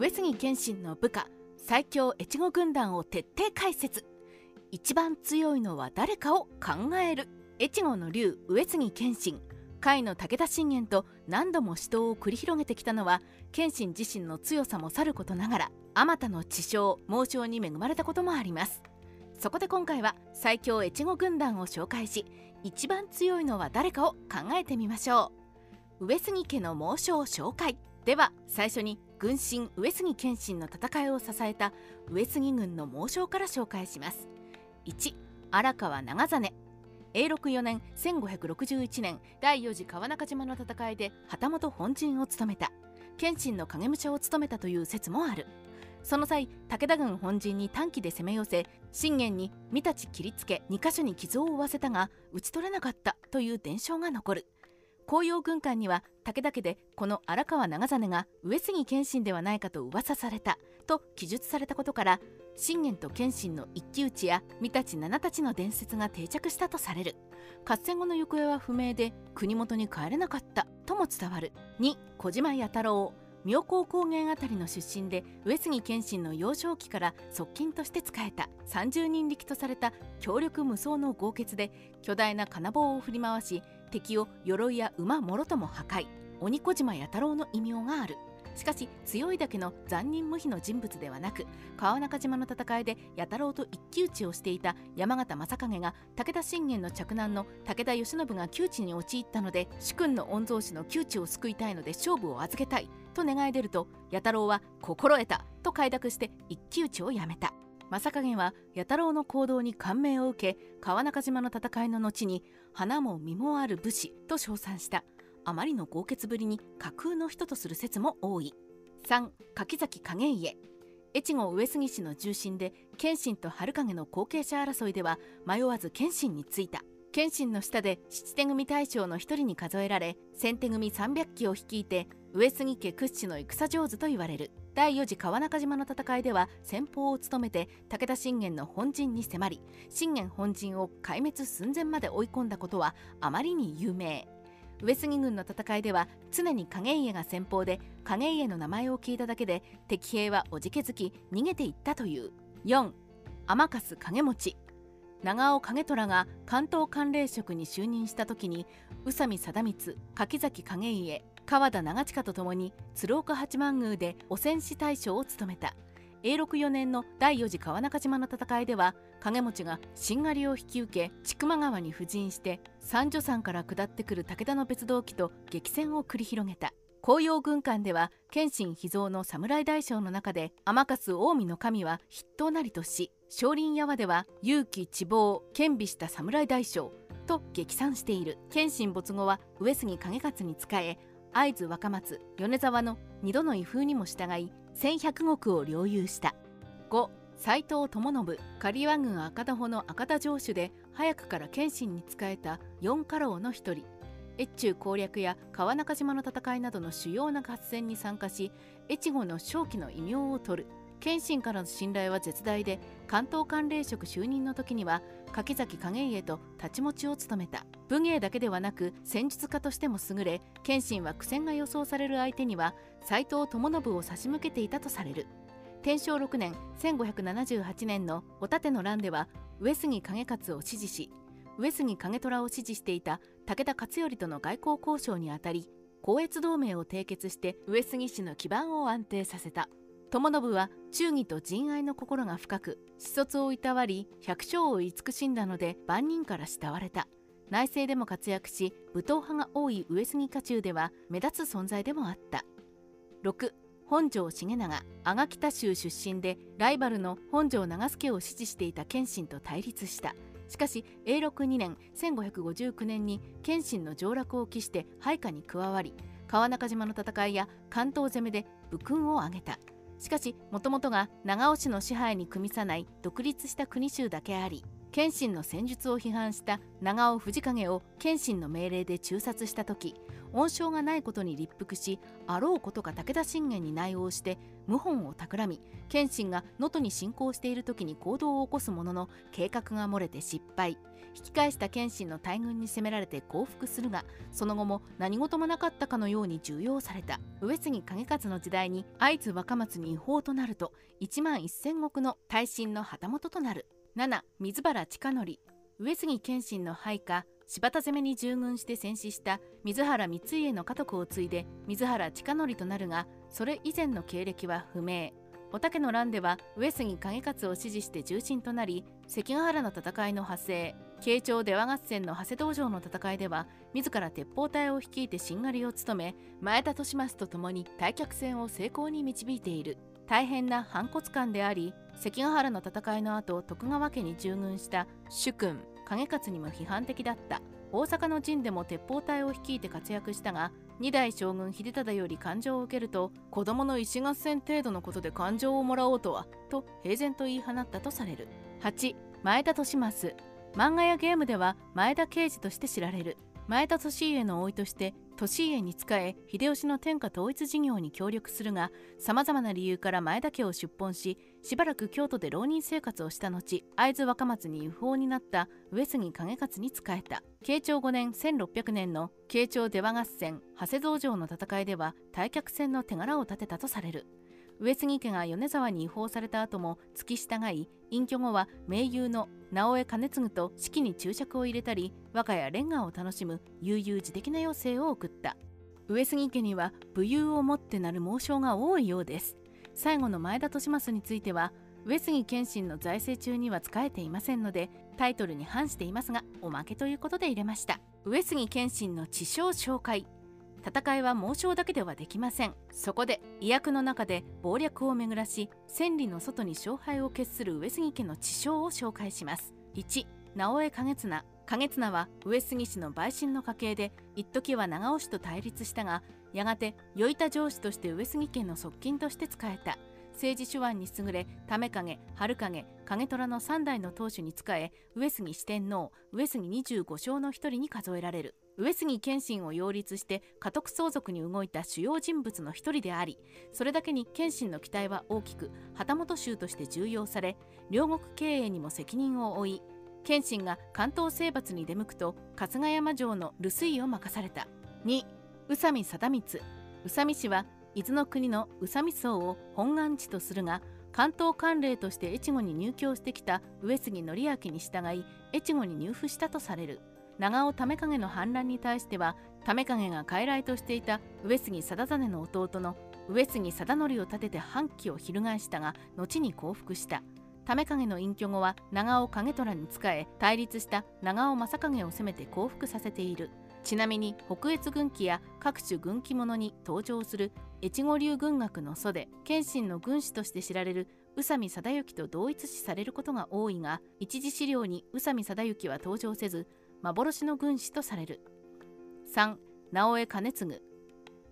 上杉謙信の部下最強越後軍団を徹底解説。一番強いのは誰かを考える。越後の竜上杉謙信。甲斐の武田信玄と何度も死闘を繰り広げてきたのは謙信自身の強さもさることながらあまたの知将猛将に恵まれたこともあります。そこで今回は最強越後軍団を紹介し一番強いのは誰かを考えてみましょう。上杉家の猛将紹介。では最初に軍神上杉謙信の戦いを支えた上杉軍の猛将から紹介します。1荒川長実永禄4年1561年第4次川中島の戦いで旗本本陣を務めた。謙信の影武者を務めたという説もある。その際武田軍本陣に短期で攻め寄せ信玄に三太切りつけ2か所に傷を負わせたが討ち取れなかったという伝承が残る。紅葉軍艦には武田家でこの荒川長実が上杉謙信ではないかと噂されたと記述されたことから信玄と謙信の一騎打ちや三太七太刀の伝説が定着したとされる。合戦後の行方は不明で国元に帰れなかったとも伝わる2小島弥太郎妙高高原あたりの出身で上杉謙信の幼少期から側近として仕えた30人力とされた強力無双の豪傑で巨大な金棒を振り回し敵を鎧や馬もろとも破壊。鬼小島弥太郎の異名がある。しかし強いだけの残忍無比の人物ではなく川中島の戦いで弥太郎と一騎打ちをしていた山形正景が武田信玄の嫡男の武田義信が窮地に陥ったので主君の御曹司の窮地を救いたいので勝負を預けたいと願い出ると弥太郎は心得たと快諾して一騎打ちをやめた。正景は弥太郎の行動に感銘を受け川中島の戦いの後に花も実もある武士と称賛した。あまりの豪傑ぶりに架空の人とする説も多い。3柿崎景家。越後上杉氏の重臣で謙信と春影の後継者争いでは迷わず謙信についた。謙信の下で七手組大将の一人に数えられ先手組300騎を率いて上杉家屈指の戦上手と言われる。第4次川中島の戦いでは先鋒を務めて武田信玄の本陣に迫り信玄本陣を壊滅寸前まで追い込んだことはあまりに有名。上杉軍の戦いでは常に影家が先鋒で影家の名前を聞いただけで敵兵はおじけづき逃げていったという。4天粕影持長尾景虎が関東管領職に就任した時に宇佐美貞光柿崎景家川田長親とともに鶴岡八幡宮で汚染士大将を務めた。永禄4年の第4次川中島の戦いでは影持がしんがりを引き受け千曲川に布陣して三女山から下ってくる武田の別動機と激戦を繰り広げた。紅葉軍艦では謙信秘蔵の侍大将の中で天粕近江の神は筆頭なりとし少林山では勇気地望兼備した侍大将と激賛している。謙信没後は上杉景勝に仕え会津若松米沢の2度の威風にも従い1100石を領有した。5斎藤智信刈羽軍赤田穂の赤田城主で早くから謙信に仕えた四家老の一人。越中攻略や川中島の戦いなどの主要な合戦に参加し越後の正気の異名を取る。謙信からの信頼は絶大で関東管領職就任の時には柿崎景家と太刀持ちを務めた。武芸だけではなく戦術家としても優れ謙信は苦戦が予想される相手には斎藤智信を差し向けていたとされる。天正6年1578年のお盾の乱では上杉景勝を支持し上杉景虎を支持していた武田勝頼との外交交渉にあたり光越同盟を締結して上杉氏の基盤を安定させた。友信は忠義と仁愛の心が深く私卒をいたわり百姓を慈しんだので万人から慕われた。内政でも活躍し武闘派が多い上杉家中では目立つ存在でもあった。6本庄重長阿賀北州出身でライバルの本庄長助を支持していた謙信と対立した。しかし永禄2年1559年に謙信の上洛を期して配下に加わり川中島の戦いや関東攻めで武勲を挙げた。しかしもともとが長尾氏の支配に組みさない独立した国衆だけあり謙信の戦術を批判した長尾藤景を謙信の命令で中殺した時恩賞がないことに立腹しあろうことか武田信玄に内応して謀反を企み謙信が能登に侵攻している時に行動を起こすものの計画が漏れて失敗。引き返した謙信の大軍に攻められて降伏するがその後も何事もなかったかのように重用された。上杉景勝の時代に会津若松に違法となると1万1000石の大臣の旗本となる。7水原親則上杉謙信の配下柴田攻めに従軍して戦死した水原光家の家督を継いで水原親則となるがそれ以前の経歴は不明。おたけの乱では上杉景勝を支持して重臣となり関ヶ原の戦いの派生慶長出羽合戦の長谷道場の戦いでは自ら鉄砲隊を率いてしんがりを務め前田利益と共に退却戦を成功に導いている。大変な反骨感であり関ヶ原の戦いの後徳川家に従軍した主君景勝にも批判的だった。大阪の陣でも鉄砲隊を率いて活躍したが二代将軍秀忠より感情を受けると子供の石合戦程度のことで感情をもらおうとはと平然と言い放ったとされる。8前田利益漫画やゲームでは前田慶次として知られる。前田利家の甥として利家に仕え秀吉の天下統一事業に協力するがさまざまな理由から前田家を出奔ししばらく京都で浪人生活をした後会津若松に違法になった上杉景勝に仕えた。慶長5年1600年の慶長出羽合戦長谷道場の戦いでは退却戦の手柄を立てたとされる。上杉家が米沢に違法された後も付き従い隠居後は盟友の直江兼次と式に注釈を入れたり和歌やレンガを楽しむ悠々自適な余生を送った。上杉家には武勇をもってなる猛将が多いようです。最後の前田利益については上杉謙信の財政中には仕えていませんのでタイトルに反していますがおまけということで入れました。上杉謙信の知将紹介。戦いは猛将だけではできません。そこで威訳の中で謀略を巡らし千里の外に勝敗を決する上杉家の知将を紹介します。1直江景綱景綱は上杉氏の陪審の家系で一時は長尾氏と対立したがやがて与板城主として上杉家の側近として仕えた。政治手腕に優れ為景春景景虎の3代の当主に仕え上杉四天王上杉25将の一人に数えられる。上杉謙信を擁立して家督相続に動いた主要人物の一人でありそれだけに謙信の期待は大きく旗本衆として重用され両国経営にも責任を負い謙信が関東征伐に出向くと春日山城の留守居を任された。2宇佐美貞光。宇佐美氏は伊豆の国の宇佐美荘を本願地とするが関東管領として越後に入居してきた上杉則明に従い越後に入府したとされる。長尾為景の反乱に対しては為景が傀儡としていた上杉貞実の弟の上杉貞則を立てて反旗を翻したが後に降伏した。為景の隠居後は長尾景虎に仕え対立した長尾正景を攻めて降伏させている。ちなみに北越軍記や各種軍記物に登場する越後流軍学の祖で謙信の軍師として知られる宇佐美貞之と同一視されることが多いが一次資料に宇佐美貞之は登場せず幻の軍師とされる。3直江兼次。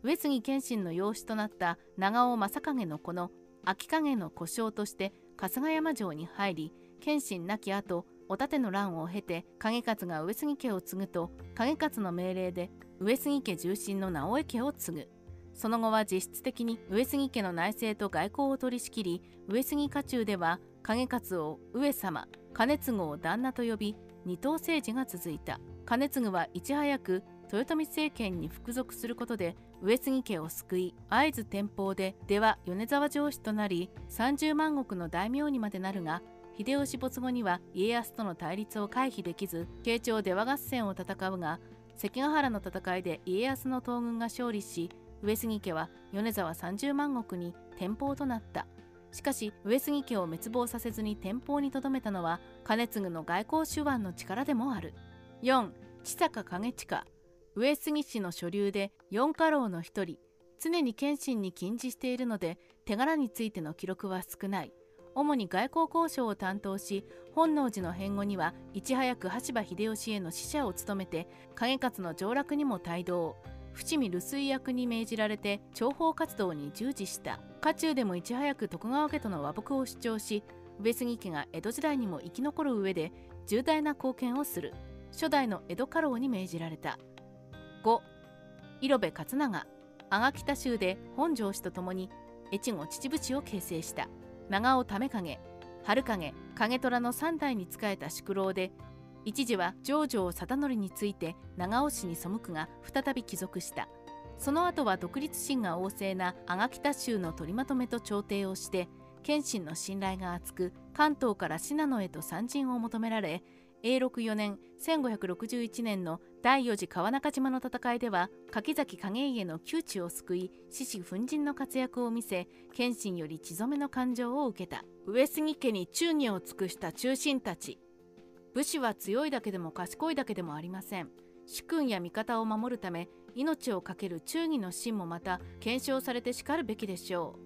上杉謙信の養子となった長尾正景の子の秋影の故障として春日山城に入り謙信亡き後お盾の乱を経て景勝が上杉家を継ぐと景勝の命令で上杉家重臣の直江家を継ぐ。その後は実質的に上杉家の内政と外交を取り仕切り上杉家中では景勝を上様兼次を旦那と呼び二党政治が続いた。兼次はいち早く豊臣政権に服属することで上杉家を救い会津天保で出は米沢城主となり30万石の大名にまでなるが秀吉没後には家康との対立を回避できず慶長出羽合戦を戦うが関ヶ原の戦いで家康の東軍が勝利し上杉家は米沢30万石に天保となった。しかし上杉家を滅亡させずに天保にとどめたのは兼次の外交手腕の力でもある。4千坂景親。上杉氏の所流で四家老の一人常に謙信に禁じしているので手柄についての記録は少ない。主に外交交渉を担当し本能寺の変後にはいち早く羽柴秀吉への使者を務めて景勝の上洛にも帯同。伏見留守役に命じられて諜報活動に従事した。家中でもいち早く徳川家との和睦を主張し上杉家が江戸時代にも生き残る上で重大な貢献をする。初代の江戸家老に命じられた。5色部勝長。阿賀北州で本庄氏と共に越後秩父市を形成した。長尾為景。春景景虎の3代に仕えた宿老で一時は上条貞則について長尾氏に背くが再び帰属した。その後は独立心が旺盛な阿賀北州の取りまとめと調停をして謙信の信頼が厚く関東から信濃へと参陣を求められ永禄4年1561年の第4次川中島の戦いでは柿崎景家の窮地を救い獅子奮陣の活躍を見せ謙信より血染めの感情を受けた。上杉家に忠義を尽くした忠臣たち。武士は強いだけでも賢いだけでもありません。主君や味方を守るため命を懸ける忠義の心もまた検証されてしかるべきでしょ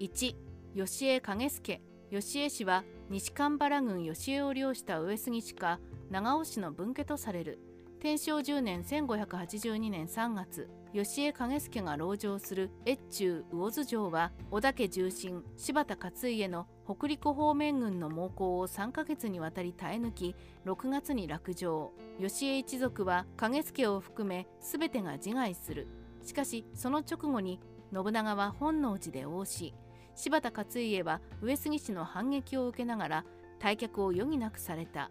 う。1吉江景助吉江氏は西蒲原郡吉江を領した上杉氏か長尾氏の分家とされる。天正10年1582年3月吉江景助が籠城する越中魚津城は織田家重臣柴田勝家の北陸方面軍の猛攻を3ヶ月にわたり耐え抜き6月に落城。吉江一族は景助を含め全てが自害する。しかしその直後に信長は本能寺で応し柴田勝家は上杉氏の反撃を受けながら退却を余儀なくされた。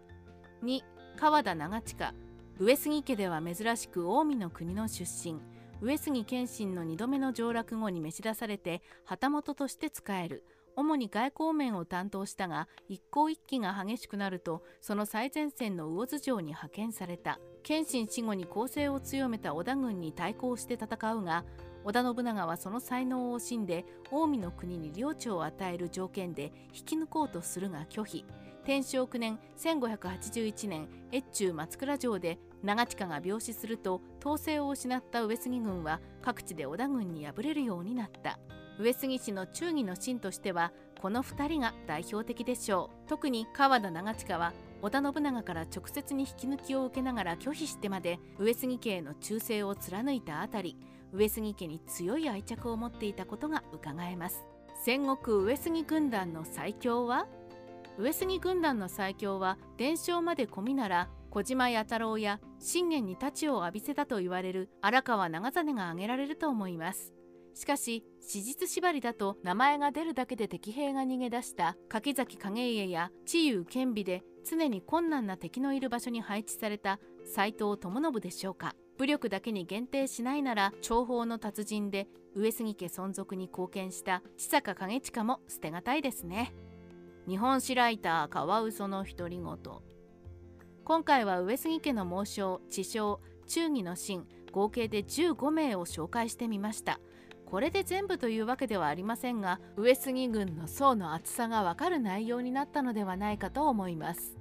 2川田長親上杉家では珍しく近江の国の出身。上杉謙信の2度目の上洛後に召し出されて旗本として仕える。主に外交面を担当したが一向一揆が激しくなるとその最前線の魚津城に派遣された。謙信死後に攻勢を強めた織田軍に対抗して戦うが織田信長はその才能を惜しんで近江の国に領地を与える条件で引き抜こうとするが拒否。天正9年1581年越中松倉城で長近が病死すると統制を失った上杉軍は各地で織田軍に敗れるようになった。上杉氏の忠義の臣としてはこの2人が代表的でしょう。特に川田長近は織田信長から直接に引き抜きを受けながら拒否してまで上杉家への忠誠を貫いたあたり上杉家に強い愛着を持っていたことがうかがえます。戦国上杉軍団の最強は？上杉軍団の最強は伝承まで込みなら小島弥太郎や信玄に太刀を浴びせたと言われる荒川長実が挙げられると思います。しかし史実縛りだと名前が出るだけで敵兵が逃げ出した柿崎景家や知有兼備で常に困難な敵のいる場所に配置された斎藤智信でしょうか。武力だけに限定しないなら重宝の達人で上杉家存続に貢献した千坂景親も捨てがたいですね。日本史ライターカワウソの独り言。今回は上杉家の猛将知将忠義の臣合計で15名を紹介してみました。これで全部というわけではありませんが上杉軍の層の厚さがわかる内容になったのではないかと思います。